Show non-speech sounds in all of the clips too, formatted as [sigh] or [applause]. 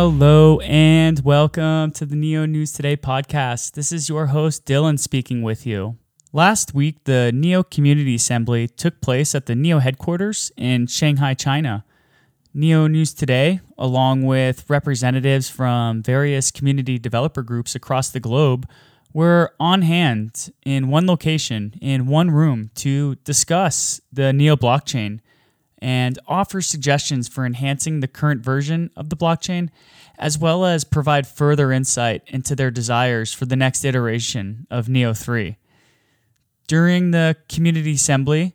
Hello and welcome to the Neo News Today podcast. This is your host, Dylan, speaking with you. Last week, the NEO Community Assembly took place at the NEO headquarters in Shanghai, China. NEO News Today, along with representatives from various community developer groups across the globe, were on hand in one location, in one room, to discuss the NEO blockchain and offer suggestions for enhancing the current version of the blockchain, as well as provide further insight into their desires for the next iteration of NEO 3. During the community assembly,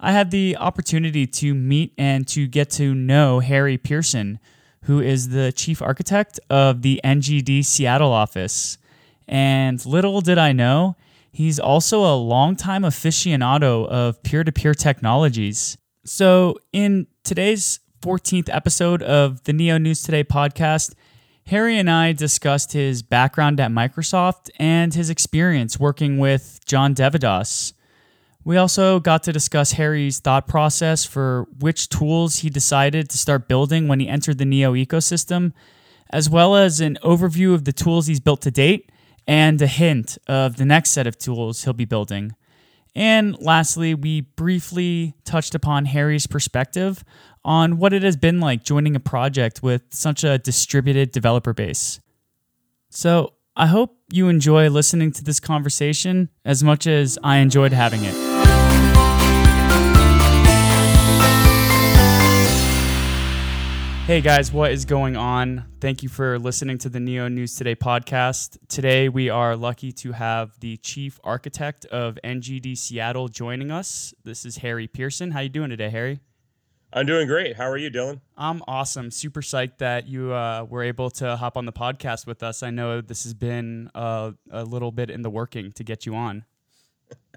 I had the opportunity to meet and to get to know Harry Pierson, who is the chief architect of the NGD Seattle office. And little did I know, he's also a longtime aficionado of peer to peer technologies. So, in today's 14th episode of the Neo News Today podcast, Harry and I discussed his background at Microsoft and his experience working with John deVadoss. We also got to discuss Harry's thought process for which tools he decided to start building when he entered the Neo ecosystem, as well as an overview of the tools he's built to date and a hint of the next set of tools he'll be building. And lastly, we briefly touched upon Harry's perspective on what it has been like joining a project with such a distributed developer base. So, I hope you enjoy listening to this conversation as much as I enjoyed having it. Hey guys, what is going on? Thank you for listening to the Neo News Today podcast. Today we are lucky to have the chief architect of NGD Seattle joining us. This is Harry Pierson. How you doing today, Harry? I'm doing great. How are you, Dylan? I'm awesome. Super psyched that you uh, were able to hop on the podcast with us. I know this has been uh, a little bit in the working to get you on.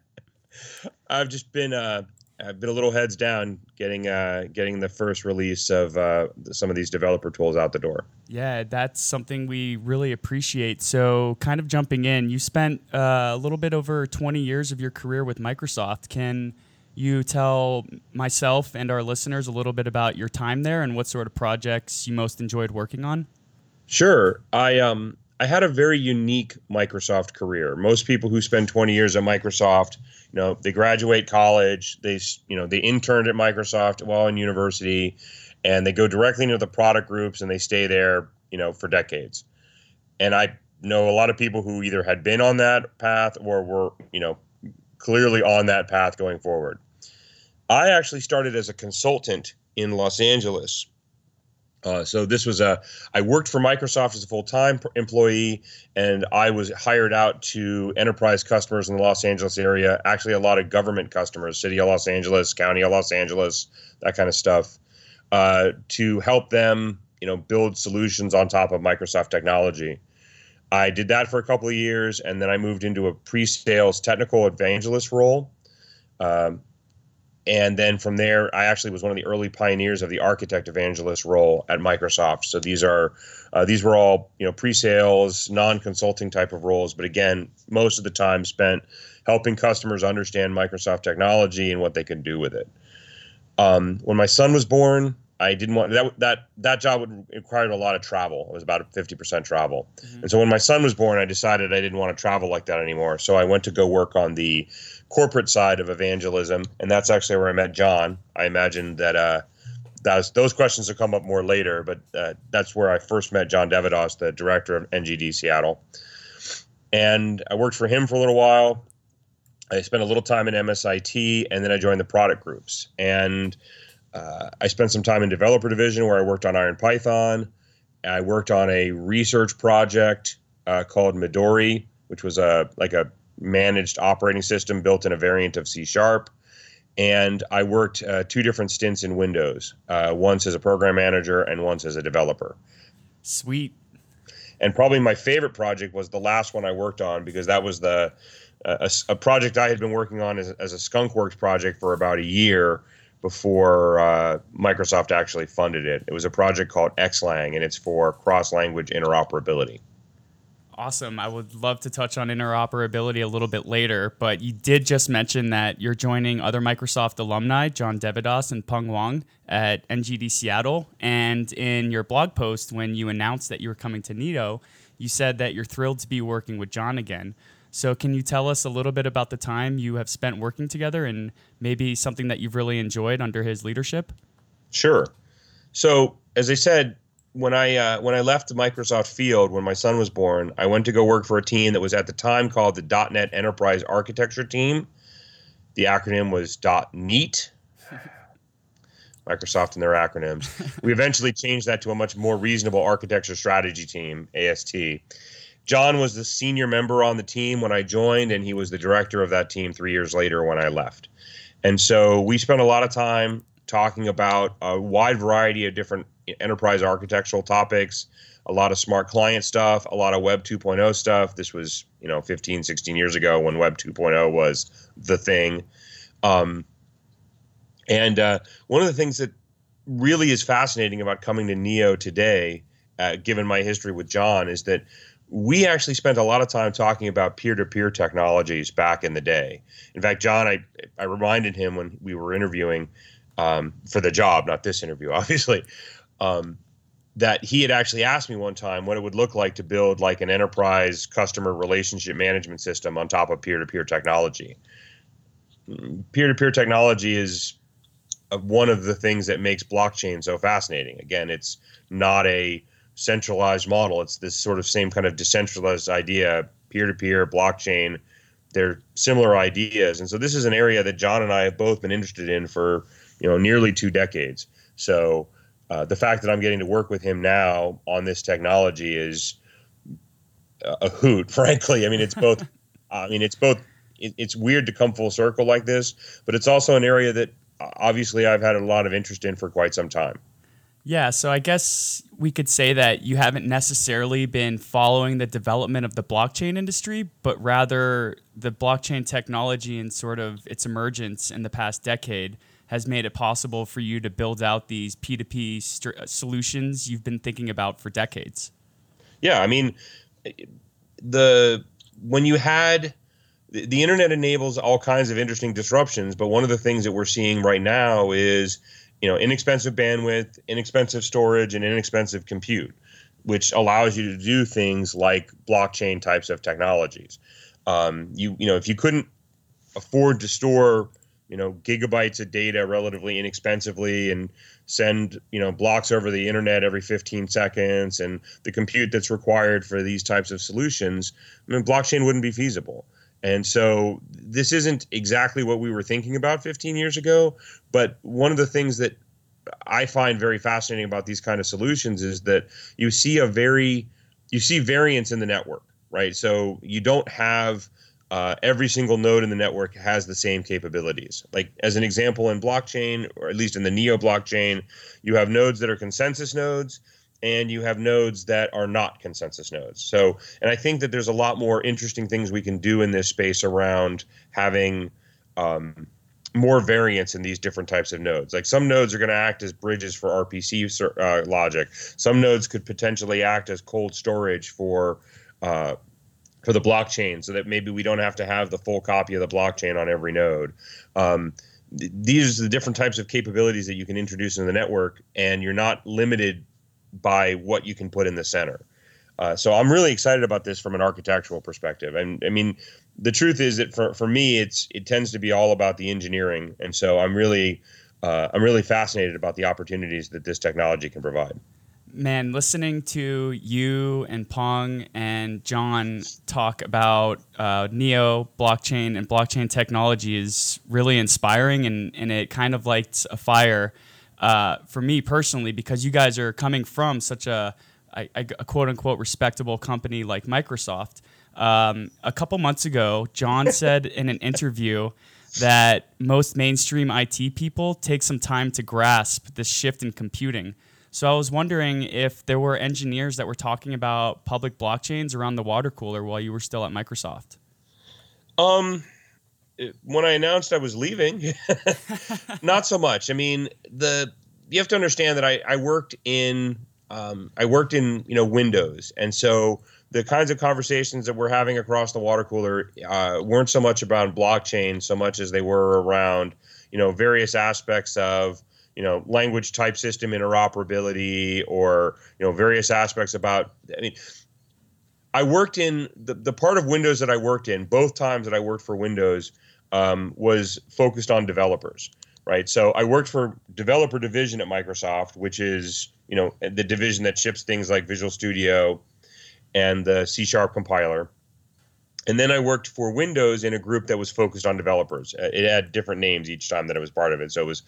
[laughs] I've just been uh, I've been a little heads down getting uh, getting the first release of uh, some of these developer tools out the door. Yeah, that's something we really appreciate. So, kind of jumping in, you spent uh, a little bit over 20 years of your career with Microsoft. Can you tell myself and our listeners a little bit about your time there and what sort of projects you most enjoyed working on? Sure. I um I had a very unique Microsoft career. Most people who spend 20 years at Microsoft you know they graduate college they you know they interned at microsoft while in university and they go directly into the product groups and they stay there you know for decades. And i know a lot of people who either had been on that path or were you know clearly on that path going forward. I actually started as a consultant in los angeles uh, so this was a I worked for Microsoft as a full time employee, and I was hired out to enterprise customers in the Los Angeles area. Actually, a lot of government customers, City of Los Angeles, County of Los Angeles, that kind of stuff, uh, to help them, you know, build solutions on top of Microsoft technology. I did that for a couple of years, and then I moved into a pre-sales technical evangelist role. Um, and then from there i actually was one of the early pioneers of the architect evangelist role at microsoft. So these are uh, these were all you know pre-sales non-consulting type of roles but again most of the time spent helping customers understand microsoft technology and what they can do with it. Um, when my son was born I didn't want that that that job would require a lot of travel. It was about 50% travel. Mm-hmm. And so when my son was born, I decided I didn't want to travel like that anymore. So I went to go work on the corporate side of evangelism, and that's actually where I met John. I imagine that uh, that's, those questions will come up more later, but uh, that's where I first met John deVadoss, the director of NGD Seattle. And I worked for him for a little while. I spent a little time in MSIT, and then I joined the product groups. And uh, I spent some time in developer division where I worked on Iron Python. I worked on a research project uh, called Midori, which was a like a managed operating system built in a variant of C sharp. And I worked uh, two different stints in Windows, uh, once as a program manager and once as a developer. Sweet. And probably my favorite project was the last one I worked on because that was the uh, a, a, project I had been working on as, as a Skunkworks project for about a year before uh, Microsoft actually funded it. It was a project called XLang, and it's for cross language interoperability. Awesome. I would love to touch on interoperability a little bit later, but you did just mention that you're joining other Microsoft alumni, John deVadoss and Peng Wang, at NGD Seattle. And in your blog post, when you announced that you were coming to NEO, you said that you're thrilled to be working with John again. So, can you tell us a little bit about the time you have spent working together and maybe something that you've really enjoyed under his leadership? Sure. So, as I said, when I uh, when I left the Microsoft field when my son was born, I went to go work for a team that was at the time called the .NET Enterprise Architecture Team. The acronym was .NEAT. [laughs] Microsoft and their acronyms. we eventually changed that to a much more reasonable architecture strategy team, AST. John was the senior member on the team when I joined, and he was the director of that team three years later when I left. And so we spent a lot of time talking about a wide variety of different enterprise architectural topics, a lot of smart client stuff, a lot of Web 2.0 stuff. This was, you know, 15, 16 years ago when Web 2.0 was the thing. Um, and uh, one of the things that really is fascinating about coming to Neo today, uh, given my history with John, is that we actually spent a lot of time talking about peer-to-peer technologies back in the day. In fact, John, I I reminded him when we were interviewing um, for the job, not this interview, [laughs] obviously, um, that he had actually asked me one time what it would look like to build like an enterprise customer relationship management system on top of peer-to-peer technology. Peer-to-peer technology is uh, one of the things that makes blockchain so fascinating. Again, it's not a centralized model. It's this sort of same kind of decentralized idea, peer-to-peer blockchain. They're similar ideas, and so this is an area that John and I have both been interested in for you know nearly two decades. So uh, the fact that I'm getting to work with him now on this technology is a hoot. [laughs] Frankly, I mean it's both. [laughs] I mean it's both. It, it's weird to come full circle like this, but it's also an area that uh, obviously I've had a lot of interest in for quite some time. Yeah, so I guess we could say that you haven't necessarily been following the development of the blockchain industry, but rather the blockchain technology and sort of its emergence in the past decade has made it possible for you to build out these P2P st- solutions you've been thinking about for decades. Yeah, I mean, the when you had the, the internet enables all kinds of interesting disruptions, but one of the things that we're seeing right now is you know inexpensive bandwidth, inexpensive storage, and inexpensive compute, which allows you to do things like blockchain types of technologies. Um, you you know if you couldn't afford to store you know gigabytes of data relatively inexpensively and send you know blocks over the internet every 15 seconds and the compute that's required for these types of solutions I mean, blockchain wouldn't be feasible and so this isn't exactly what we were thinking about 15 years ago but one of the things that i find very fascinating about these kind of solutions is that you see a very you see variance in the network right so you don't have uh, every single node in the network has the same capabilities. Like as an example, in blockchain, or at least in the Neo blockchain, you have nodes that are consensus nodes, and you have nodes that are not consensus nodes. So, and I think that there's a lot more interesting things we can do in this space around having um, more variance in these different types of nodes. Like some nodes are going to act as bridges for RPC uh, logic. Some nodes could potentially act as cold storage for uh, for the blockchain so that maybe we don't have to have the full copy of the blockchain on every node. Um, th- these are the different types of capabilities that you can introduce in the network, and you're not limited by what you can put in the center. Uh, so I'm really excited about this from an architectural perspective. And I mean, the truth is that for, for me, it's it tends to be all about the engineering, and so I'm really uh, I'm really fascinated about the opportunities that this technology can provide man, listening to you and Pong and John talk about uh, Neo blockchain and blockchain technology is really inspiring, and, and it kind of lights a fire uh, for me personally because you guys are coming from such a, a, a quote unquote respectable company like Microsoft. Um, a couple months ago, John [laughs] said in an interview that most mainstream IT people take some time to grasp this shift in computing. So I was wondering if there were engineers that were talking about public blockchains around the water cooler while you were still at Microsoft. Um, when I announced I was leaving, [laughs] not so much. I mean, the you have to understand that I, I worked in um, I worked in you know Windows, and so the kinds of conversations that we're having across the water cooler uh, weren't so much about blockchain so much as they were around you know various aspects of you know language type system interoperability or you know various aspects about i mean i worked in the, the part of windows that i worked in both times that i worked for windows um, was focused on developers right? So i worked for developer division at microsoft which is you know the division that ships things like visual studio and the c sharp compiler and then I worked for Windows in a group that was focused on developers. Uh, it had different names each time that I was part of it. So it was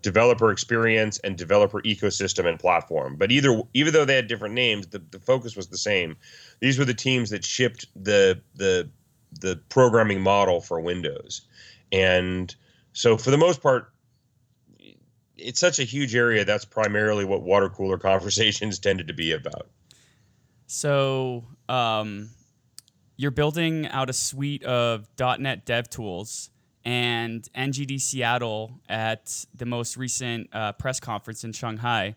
developer experience and developer ecosystem and platform. But either even though they had different names, the, the focus was the same. These were the teams that shipped the the the programming model for Windows. And so for the most part, it's such a huge area. That's primarily what water cooler [laughs] conversations tended to be about. So um you're building out a suite of .NET dev tools, and NGD Seattle at the most recent uh, press conference in Shanghai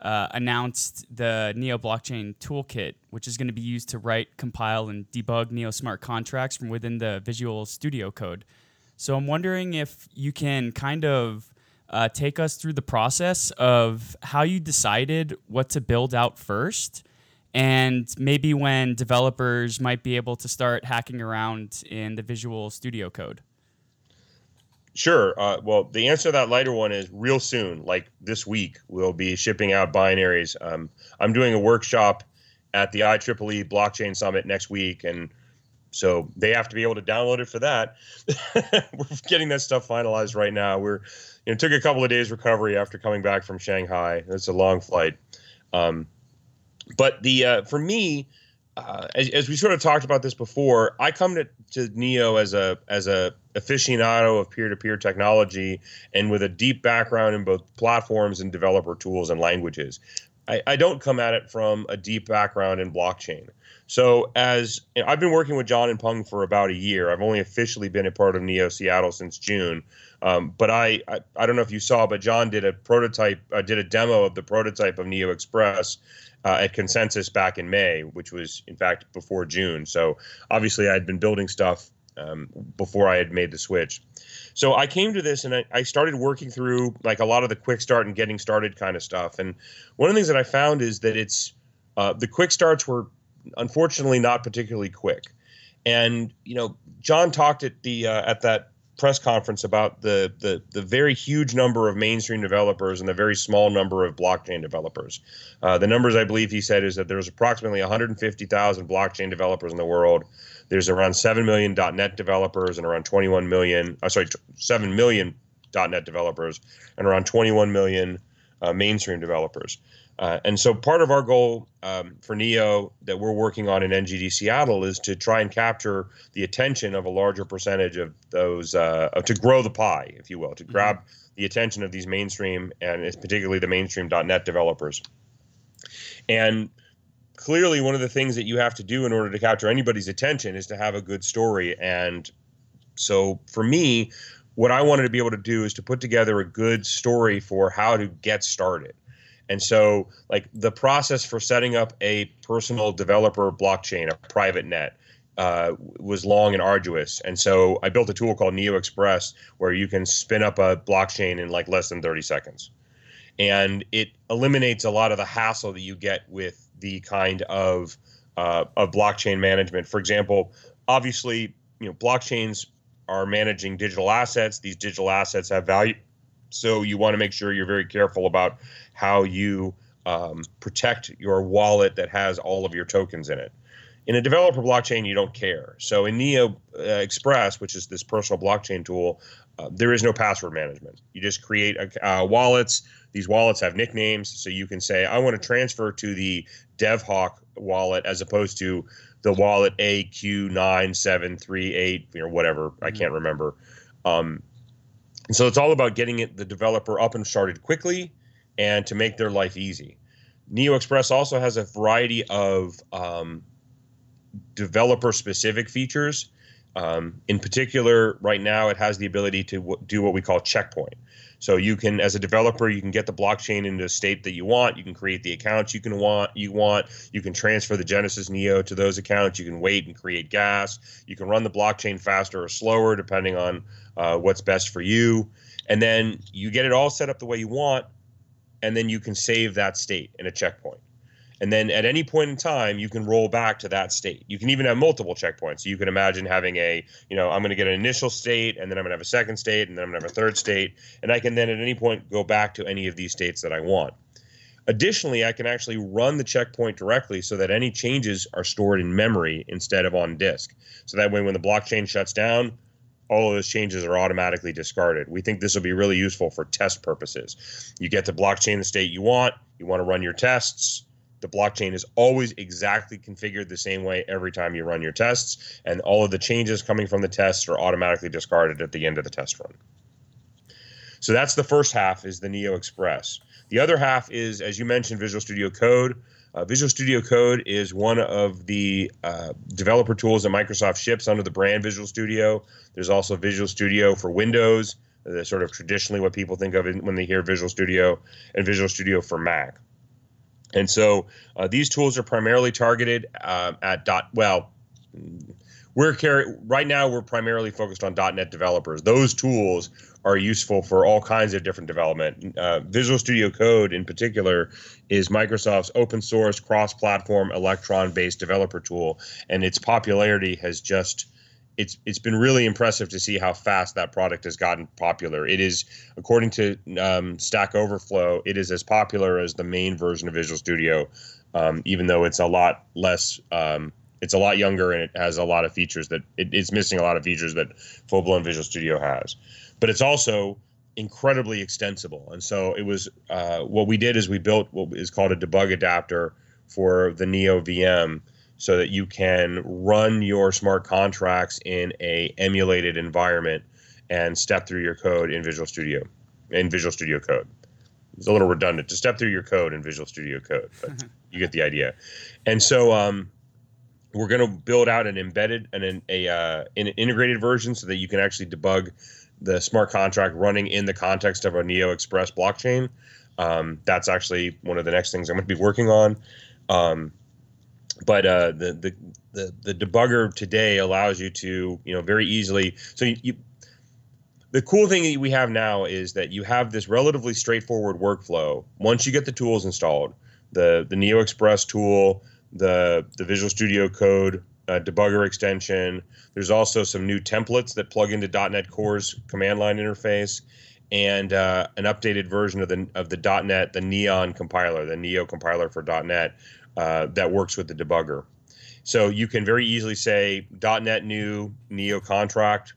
uh, announced the Neo Blockchain Toolkit, which is going to be used to write, compile, and debug Neo smart contracts from within the Visual Studio Code. So I'm wondering if you can kind of uh, take us through the process of how you decided what to build out first and maybe when developers might be able to start hacking around in the Visual Studio Code? Sure. Uh, well, the answer to that lighter one is real soon. Like this week, we'll be shipping out binaries. Um, I'm doing a workshop at the IEEE Blockchain Summit next week, and so they have to be able to download it for that. [laughs] We're getting that stuff finalized right now. We're, you know, took a couple of days recovery after coming back from Shanghai. It's a long flight. Um, but the uh, for me, uh, as, as, we sort of talked about this before, I come to, to Neo as a as a aficionado of peer to peer technology and with a deep background in both platforms and developer tools and languages. I, I don't come at it from a deep background in blockchain. So as you know, I've been working with John and Pung for about a year, I've only officially been a part of Neo Seattle since June. Um, but I, I, I don't know if you saw, but John did a prototype, uh, did a demo of the prototype of Neo Express uh, at Consensus back in May, which was in fact before June. So obviously, I'd been building stuff um, before I had made the switch. So I came to this and I, I, started working through like a lot of the quick start and getting started kind of stuff. And one of the things that I found is that it's uh, the quick starts were unfortunately not particularly quick. And you know, John talked at the uh, at that press conference about the, the the very huge number of mainstream developers and the very small number of blockchain developers. Uh, the numbers I believe he said is that there's approximately 150,000 blockchain developers in the world. There's around 7 million .NET developers and around 21 million, uh, sorry, 7 million .NET developers and around 21 million uh, mainstream developers. Uh, and so part of our goal um, for NEO that we're working on in NGD Seattle is to try and capture the attention of a larger percentage of those, uh, to grow the pie, if you will, to mm-hmm. grab mm-hmm. the attention of these mainstream and particularly the mainstream.NET developers. And clearly, one of the things that you have to do in order to capture anybody's attention is to have a good story. And so for me, what I wanted to be able to do is to put together a good story for how to get started. And so, like the process for setting up a personal developer blockchain, a private net, uh, was long and arduous. And so, I built a tool called Neo Express where you can spin up a blockchain in like less than 30 seconds. And it eliminates a lot of the hassle that you get with the kind of uh, of blockchain management. For example, obviously, you know, blockchains are managing digital assets. These digital assets have value. So you want to make sure you're very careful about how you um, protect your wallet that has all of your tokens in it. In a developer blockchain, you don't care. So in Neo uh, Express, which is this personal blockchain tool, uh, there is no password management. You just create uh, wallets. These wallets have nicknames, so you can say, "I want to transfer to the DevHawk wallet as opposed to the wallet AQ9738 or whatever. Mm-hmm. I can't remember. Um, and so it's all about getting it the developer up and started quickly and to make their life easy. Neo Express also has a variety of um, developer specific features. Um, in particular, right now, it has the ability to w- do what we call checkpoint. So you can, as a developer, you can get the blockchain into a state that you want. You can create the accounts you can want. You want. You can transfer the Genesis Neo to those accounts. You can wait and create gas. You can run the blockchain faster or slower depending on uh, what's best for you. And then you get it all set up the way you want, and then you can save that state in a checkpoint. And then at any point in time, you can roll back to that state. You can even have multiple checkpoints. You can imagine having a, you know, I'm going to get an initial state, and then I'm going to have a second state, and then I'm going to have a third state. And I can then at any point go back to any of these states that I want. Additionally, I can actually run the checkpoint directly so that any changes are stored in memory instead of on disk. So that way, when the blockchain shuts down, all of those changes are automatically discarded. We think this will be really useful for test purposes. You get the blockchain the state you want, you want to run your tests the blockchain is always exactly configured the same way every time you run your tests, and all of the changes coming from the tests are automatically discarded at the end of the test run. So that's the first half is the Neo Express. The other half is, as you mentioned, Visual Studio Code. Uh, Visual Studio Code is one of the uh, developer tools that Microsoft ships under the brand Visual Studio. There's also Visual Studio for Windows, uh, sort of traditionally what people think of when they hear Visual Studio, and Visual Studio for Mac. And so uh, these tools are primarily targeted uh, at dot. Well, we're carry, right now we're primarily focused on .NET developers. Those tools are useful for all kinds of different development. Uh, Visual Studio Code, in particular, is Microsoft's open source, cross-platform, Electron-based developer tool, and its popularity has just it's it's been really impressive to see how fast that product has gotten popular. It is, according to um, Stack Overflow, it is as popular as the main version of Visual Studio, um, even though it's a lot less. Um, it's a lot younger and it has a lot of features that it, it's missing a lot of features that full blown Visual Studio has. But it's also incredibly extensible. And so it was uh, what we did is we built what is called a debug adapter for the Neo VM so that you can run your smart contracts in a emulated environment and step through your code in Visual Studio in Visual Studio Code. It's a little redundant to step through your code in Visual Studio Code, but [laughs] you get the idea. And so um, we're going to build out an embedded and an, a uh, an integrated version so that you can actually debug the smart contract running in the context of a Neo Express blockchain. Um, that's actually one of the next things I'm going to be working on. Um, but uh, the, the the the debugger today allows you to you know very easily. So you, you the cool thing that we have now is that you have this relatively straightforward workflow. Once you get the tools installed, the the Neo Express tool, the the Visual Studio Code uh, debugger extension. There's also some new templates that plug into .NET Core's command line interface, and uh, an updated version of the of the .NET, the Neon compiler, the Neo compiler for .NET, uh, that works with the debugger. So you can very easily say .NET new Neo contract.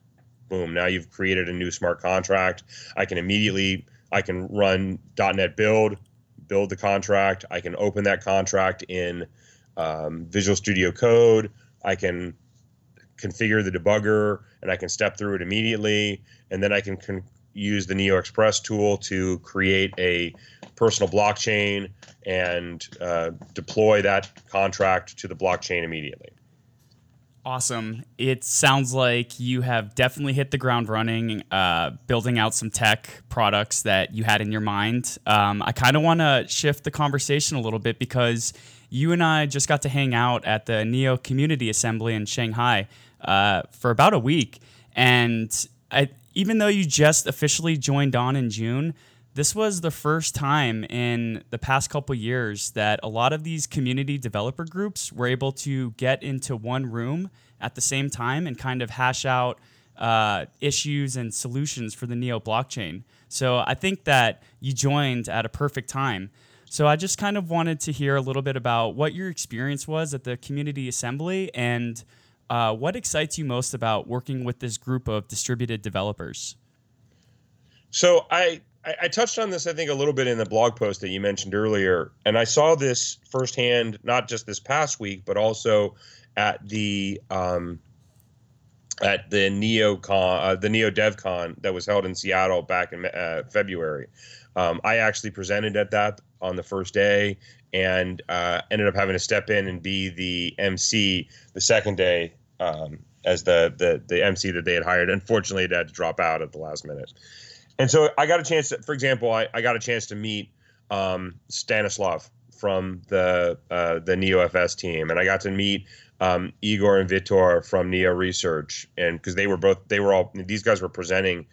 Boom! Now you've created a new smart contract. I can immediately I can run .NET build, build the contract. I can open that contract in um, Visual Studio Code. I can configure the debugger and I can step through it immediately. And then I can con- use the Neo Express tool to create a personal blockchain and uh, deploy that contract to the blockchain immediately. Awesome. It sounds like you have definitely hit the ground running, uh, building out some tech products that you had in your mind. Um, I kind of want to shift the conversation a little bit because you and I just got to hang out at the Neo Community Assembly in Shanghai uh, for about a week. And I, even though you just officially joined on in June, this was the first time in the past couple years that a lot of these community developer groups were able to get into one room at the same time and kind of hash out uh, issues and solutions for the Neo blockchain. So I think that you joined at a perfect time. So I just kind of wanted to hear a little bit about what your experience was at the community assembly and uh, what excites you most about working with this group of distributed developers. So I I, touched on this, I think, a little bit in the blog post that you mentioned earlier, and I saw this firsthand, not just this past week, but also at the um, at the NeoCon, uh, the Neo DevCon that was held in Seattle back in uh, February. Um, I actually presented at that on the first day, and uh, ended up having to step in and be the MC the second day um, as the, the the MC that they had hired. Unfortunately, it had to drop out at the last minute. and so I got a chance. To, for example, I, I got a chance to meet um, Stanislav from the uh, the NeoFS team, and I got to meet um, Igor and Vitor from Neo Research, and because they were both they were all these guys were presenting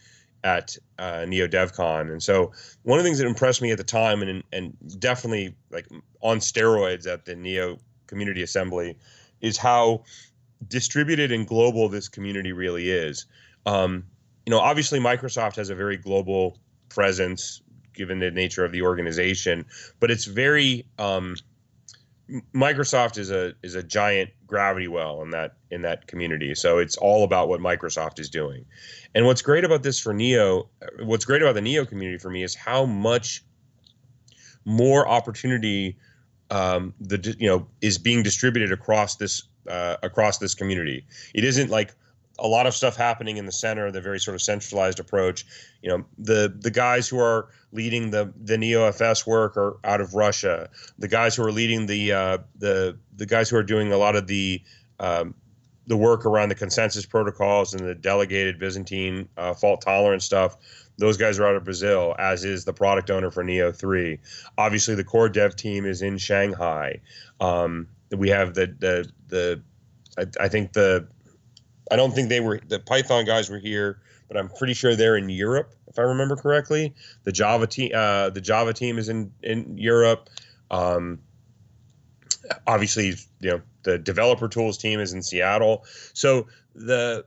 at uh, Neo DevCon, and so one of the things that impressed me at the time, and and definitely like on steroids at the Neo Community Assembly, is how distributed and global this community really is. Um, you know, obviously Microsoft has a very global presence given the nature of the organization, but it's very um, Microsoft is a is a giant gravity well in that in that community. So it's all about what Microsoft is doing. And what's great about this for Neo, what's great about the Neo community for me is how much more opportunity um, the you know is being distributed across this uh, across this community. It isn't like a lot of stuff happening in the center, the very sort of centralized approach. You know, the the guys who are leading the the NeoFS work are out of Russia. The guys who are leading the uh, the the guys who are doing a lot of the um, the work around the consensus protocols and the delegated Byzantine uh, fault tolerance stuff. Those guys are out of Brazil, as is the product owner for Neo 3. Obviously, the core dev team is in Shanghai. Um, we have the the the I, I think the I don't think they were the Python guys were here, but I'm pretty sure they're in Europe if I remember correctly. The Java team, uh, the Java team is in in Europe. Um, obviously, you know the developer tools team is in Seattle. So the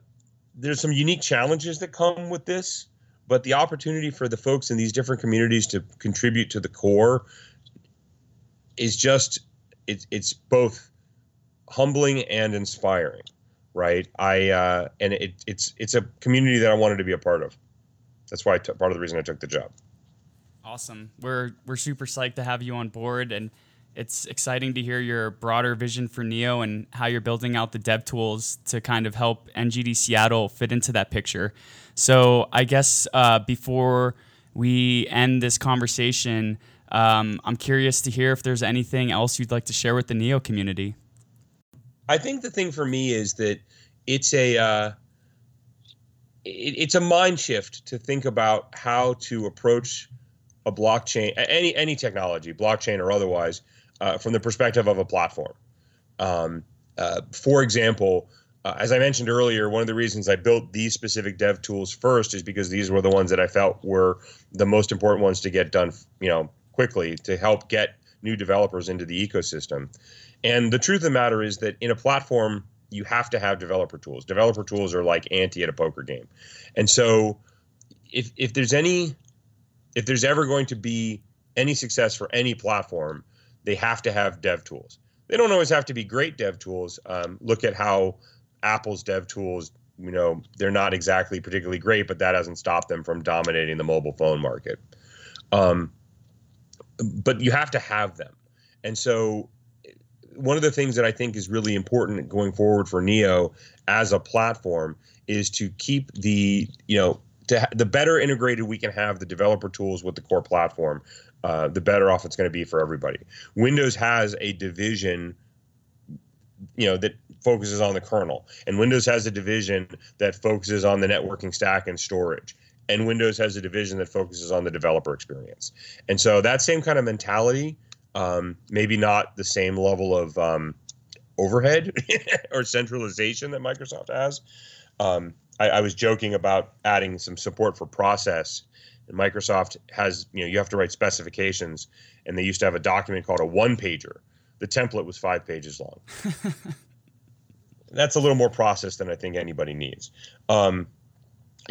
there's some unique challenges that come with this, but the opportunity for the folks in these different communities to contribute to the core is just it's it's both humbling and inspiring right? I uh, and it, it's it's a community that I wanted to be a part of. That's why part of the reason I took the job. Awesome. We're we're super psyched to have you on board, and it's exciting to hear your broader vision for Neo and how you're building out the dev tools to kind of help NGD Seattle fit into that picture. So I guess uh, before we end this conversation, um, I'm curious to hear if there's anything else you'd like to share with the Neo community. I think the thing for me is that it's a uh, it, it's a mind shift to think about how to approach a blockchain, any any technology, blockchain or otherwise, uh, from the perspective of a platform. Um, uh, for example, uh, as I mentioned earlier, one of the reasons I built these specific dev tools first is because these were the ones that I felt were the most important ones to get done, you know, quickly to help get new developers into the ecosystem. And the truth of the matter is that in a platform, you have to have developer tools. Developer tools are like ante at a poker game. And so if if there's any if there's ever going to be any success for any platform, they have to have dev tools. They don't always have to be great dev tools. Um, look at how Apple's dev tools, you know, they're not exactly particularly great, but that hasn't stopped them from dominating the mobile phone market. Um, but you have to have them. And so one of the things that I think is really important going forward for Neo as a platform is to keep the you know to ha- the better integrated we can have the developer tools with the core platform, uh, the better off it's going to be for everybody. Windows has a division, you know, that focuses on the kernel, and Windows has a division that focuses on the networking stack and storage. And Windows has a division that focuses on the developer experience. And so that same kind of mentality um, maybe not the same level of um, overhead [laughs] or centralization that Microsoft has. Um, I, I, was joking about adding some support for process. And Microsoft has, you know, you have to write specifications, and they used to have a document called a one pager. The template was five pages long. [laughs] That's a little more process than I think anybody needs. Um,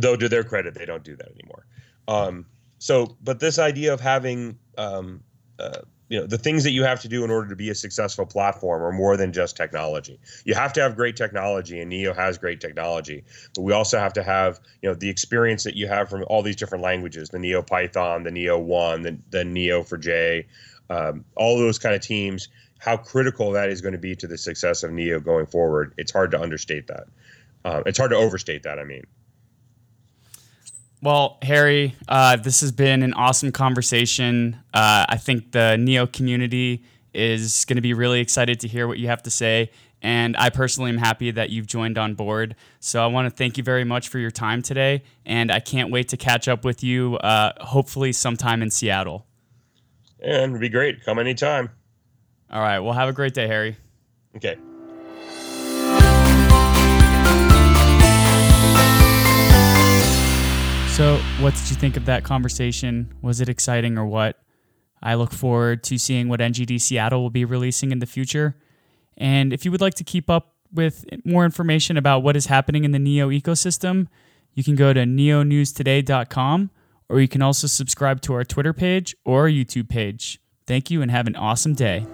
though, to their credit, they don't do that anymore. Um, so, but this idea of having um, uh, you know the things that you have to do in order to be a successful platform are more than just technology. You have to have great technology and neo has great technology but we also have to have you know the experience that you have from all these different languages the neo python the neo one the, the neo for j um, all those kind of teams how critical that is going to be to the success of neo going forward. It's hard to understate that. Uh, it's hard to overstate that i mean well, Harry, uh, this has been an awesome conversation. Uh, I think the Neo community is going to be really excited to hear what you have to say. And I personally am happy that you've joined on board. So I want to thank you very much for your time today. And I can't wait to catch up with you, uh, hopefully, sometime in Seattle. And it'd be great. Come anytime. All right. Well, have a great day, Harry. Okay. So, what did you think of that conversation? Was it exciting or what? I look forward to seeing what NGD Seattle will be releasing in the future. And if you would like to keep up with more information about what is happening in the Neo ecosystem, you can go to neonewstoday.com or you can also subscribe to our Twitter page or our YouTube page. Thank you and have an awesome day.